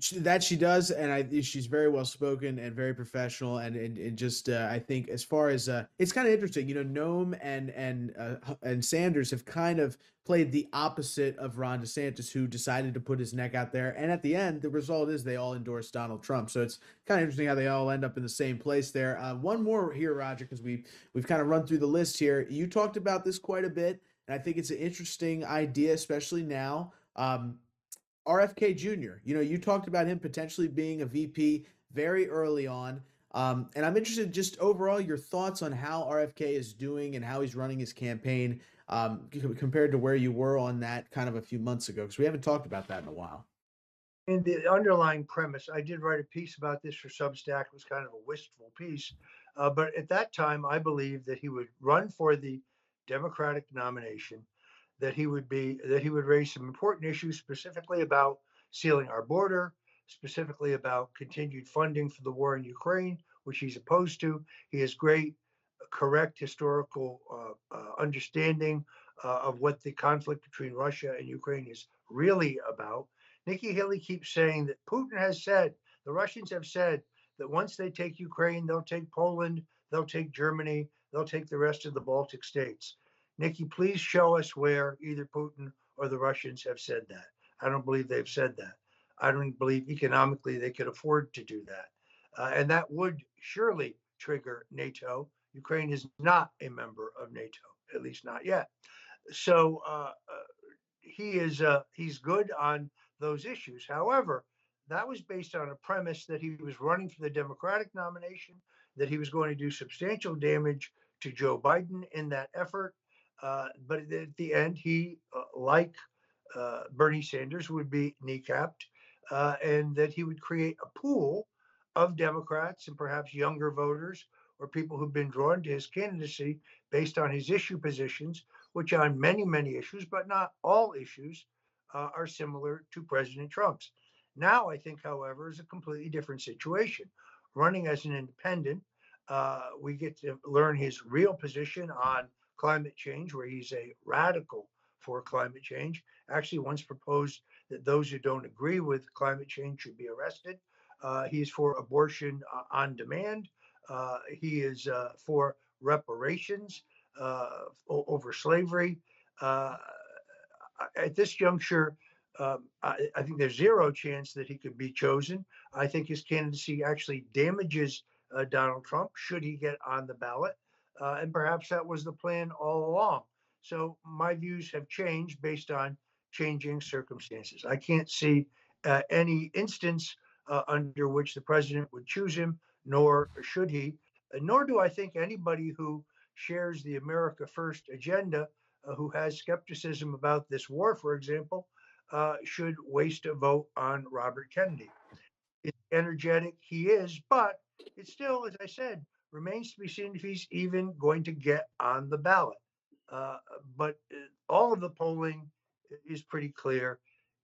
Speaker 2: She, that she does, and I she's very well spoken and very professional, and and, and just uh, I think as far as uh, it's kind of interesting, you know, Noem and and uh, and Sanders have kind of played the opposite of Ron DeSantis, who decided to put his neck out there, and at the end, the result is they all endorse Donald Trump. So it's kind of interesting how they all end up in the same place there. Uh, one more here, Roger, because we we've kind of run through the list here. You talked about this quite a bit, and I think it's an interesting idea, especially now. Um, RFK Jr. You know, you talked about him potentially being a VP very early on. Um, and I'm interested just overall your thoughts on how RFK is doing and how he's running his campaign um, compared to where you were on that kind of a few months ago, because we haven't talked about that in a while.
Speaker 3: In the underlying premise, I did write a piece about this for Substack. It was kind of a wistful piece. Uh, but at that time, I believed that he would run for the Democratic nomination that he would be that he would raise some important issues specifically about sealing our border, specifically about continued funding for the war in Ukraine, which he's opposed to. He has great, correct historical uh, uh, understanding uh, of what the conflict between Russia and Ukraine is really about. Nikki Haley keeps saying that Putin has said, the Russians have said that once they take Ukraine, they'll take Poland, they'll take Germany, they'll take the rest of the Baltic states. Nikki, please show us where either Putin or the Russians have said that. I don't believe they've said that. I don't believe economically they could afford to do that. Uh, and that would surely trigger NATO. Ukraine is not a member of NATO, at least not yet. So uh, uh, he is uh, he's good on those issues. However, that was based on a premise that he was running for the Democratic nomination, that he was going to do substantial damage to Joe Biden in that effort, uh, but at the end, he, uh, like uh, Bernie Sanders, would be kneecapped, uh, and that he would create a pool of Democrats and perhaps younger voters or people who've been drawn to his candidacy based on his issue positions, which on many, many issues, but not all issues, uh, are similar to President Trump's. Now, I think, however, is a completely different situation. Running as an independent, we get to learn his real position on climate change, where he's a radical for climate change. Actually, once proposed that those who don't agree with climate change should be arrested. Uh, he's for abortion uh, on demand. Uh, he is uh, for reparations uh, over slavery. Uh, at this juncture, um, I, I, think there's zero chance that he could be chosen. I think his candidacy actually damages Donald Trump should he get on the ballot. And perhaps that was the plan all along. So my views have changed based on changing circumstances. I can't see uh, any instance uh, under which the president would choose him, nor should he. Uh, nor do I think anybody who shares the America First agenda, uh, who has skepticism about this war, for example, uh, should waste a vote on Robert Kennedy. It's energetic, he is, but it's still, as I said, remains to be seen if he's even going to get on the ballot. Uh, but uh, all of the polling is pretty clear.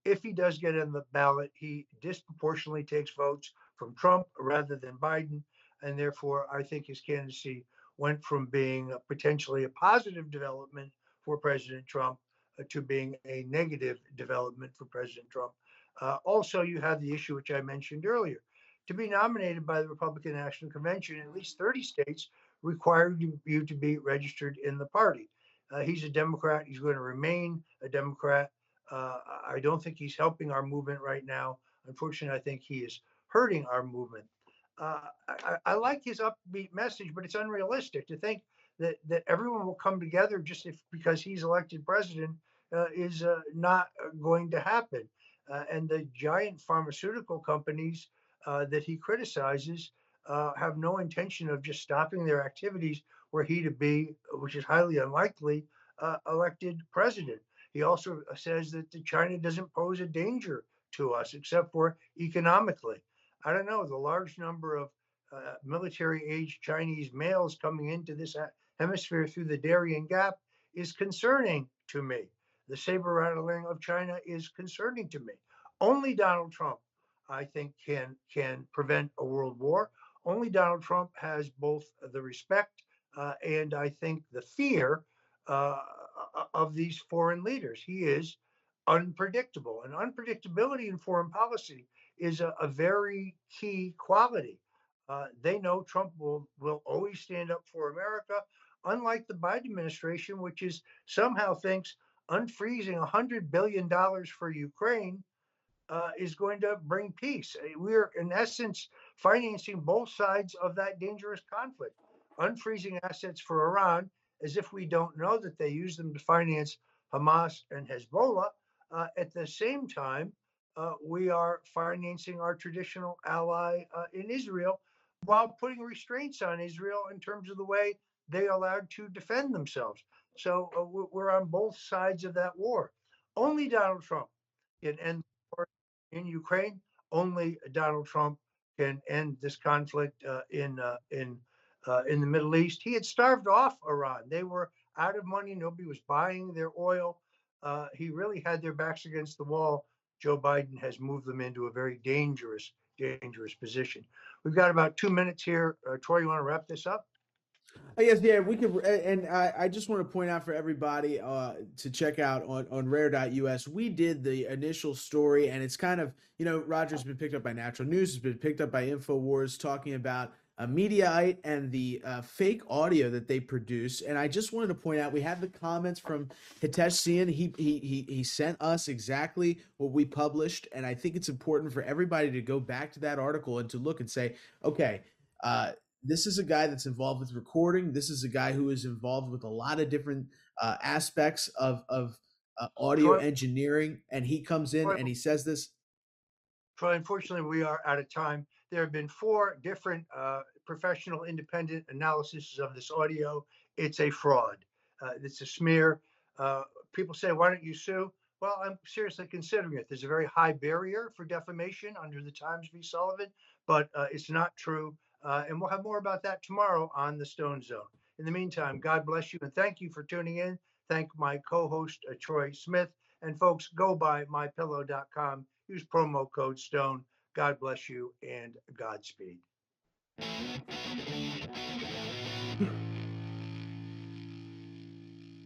Speaker 3: If he does get in the ballot, he disproportionately takes votes from Trump rather than Biden. And therefore, I think his candidacy went from being a potentially a positive development for President Trump uh, to being a negative development for President Trump. Uh, also, you have the issue which I mentioned earlier. To be nominated by the Republican National Convention, at least 30 states require you to be registered in the party. Uh, he's a Democrat. He's going to remain a Democrat. Uh, I don't think he's helping our movement right now. Unfortunately, I think he is hurting our movement. Uh, I, I, like his upbeat message, but it's unrealistic to think that that everyone will come together just if because he's elected president uh, is uh, not uh, going to happen. and the giant pharmaceutical companies that he criticizes have no intention of just stopping their activities were he to be, which is highly unlikely, uh, elected president. He also says that China doesn't pose a danger to us except for economically. I don't know, the large number of uh, military age Chinese males coming into this hemisphere through the Darien Gap is concerning to me. The saber rattling of China is concerning to me. Only Donald Trump, I think, can can prevent a world war. Only Donald Trump has both the respect uh, and I think the fear uh, of these foreign leaders. He is unpredictable, and unpredictability in foreign policy is a, a very key quality. Uh, they know Trump will will always stand up for America, unlike the Biden administration, which is somehow thinks unfreezing hundred billion dollars for Ukraine uh, is going to bring peace. We're in essence financing both sides of that dangerous conflict unfreezing assets for Iran as if we don't know that they use them to finance Hamas and Hezbollah. Uh, at the same time, uh, we are financing our traditional ally uh, in Israel while putting restraints on Israel in terms of the way they allowed to defend themselves. So uh, we're on both sides of that war. Only Donald Trump can end in Ukraine. Only Donald Trump can end this conflict uh, in uh, in uh, in the Middle East. He had starved off Iran. They were out of money. Nobody was buying their oil. Uh, he really had their backs against the wall. Joe Biden has moved them into a very dangerous, dangerous position. We've got about two minutes here. Uh, Troy, you want to wrap this up?
Speaker 2: Uh, yes, yeah, we could, and I, I just want to point out for everybody uh, to check out on on Rare.us. We did the initial story, and it's kind of you know Roger's been picked up by Natural News, has been picked up by Infowars, talking about a Mediaite and the uh, fake audio that they produce. And I just wanted to point out we have the comments from Hitesh Sian. He, he he he sent us exactly what we published, and I think it's important for everybody to go back to that article and to look and say, okay. Uh, this is a guy that's involved with recording. This is a guy who is involved with a lot of different uh, aspects of of uh, audio Troy, engineering, and he comes in Troy, and he says this.
Speaker 3: Troy, unfortunately, we are out of time. There have been four different uh, professional independent analyses of this audio. It's a fraud. Uh, it's a smear. Uh, people say, why don't you sue? Well, I'm seriously considering it. There's a very high barrier for defamation under the Times v. Sullivan, but uh, it's not true. Uh, and we'll have more about that tomorrow on the Stone Zone. In the meantime, God bless you and thank you for tuning in. Thank my co host, uh, Troy Smith. And folks, go by mypillow.com. Use promo code STONE. God bless you and Godspeed.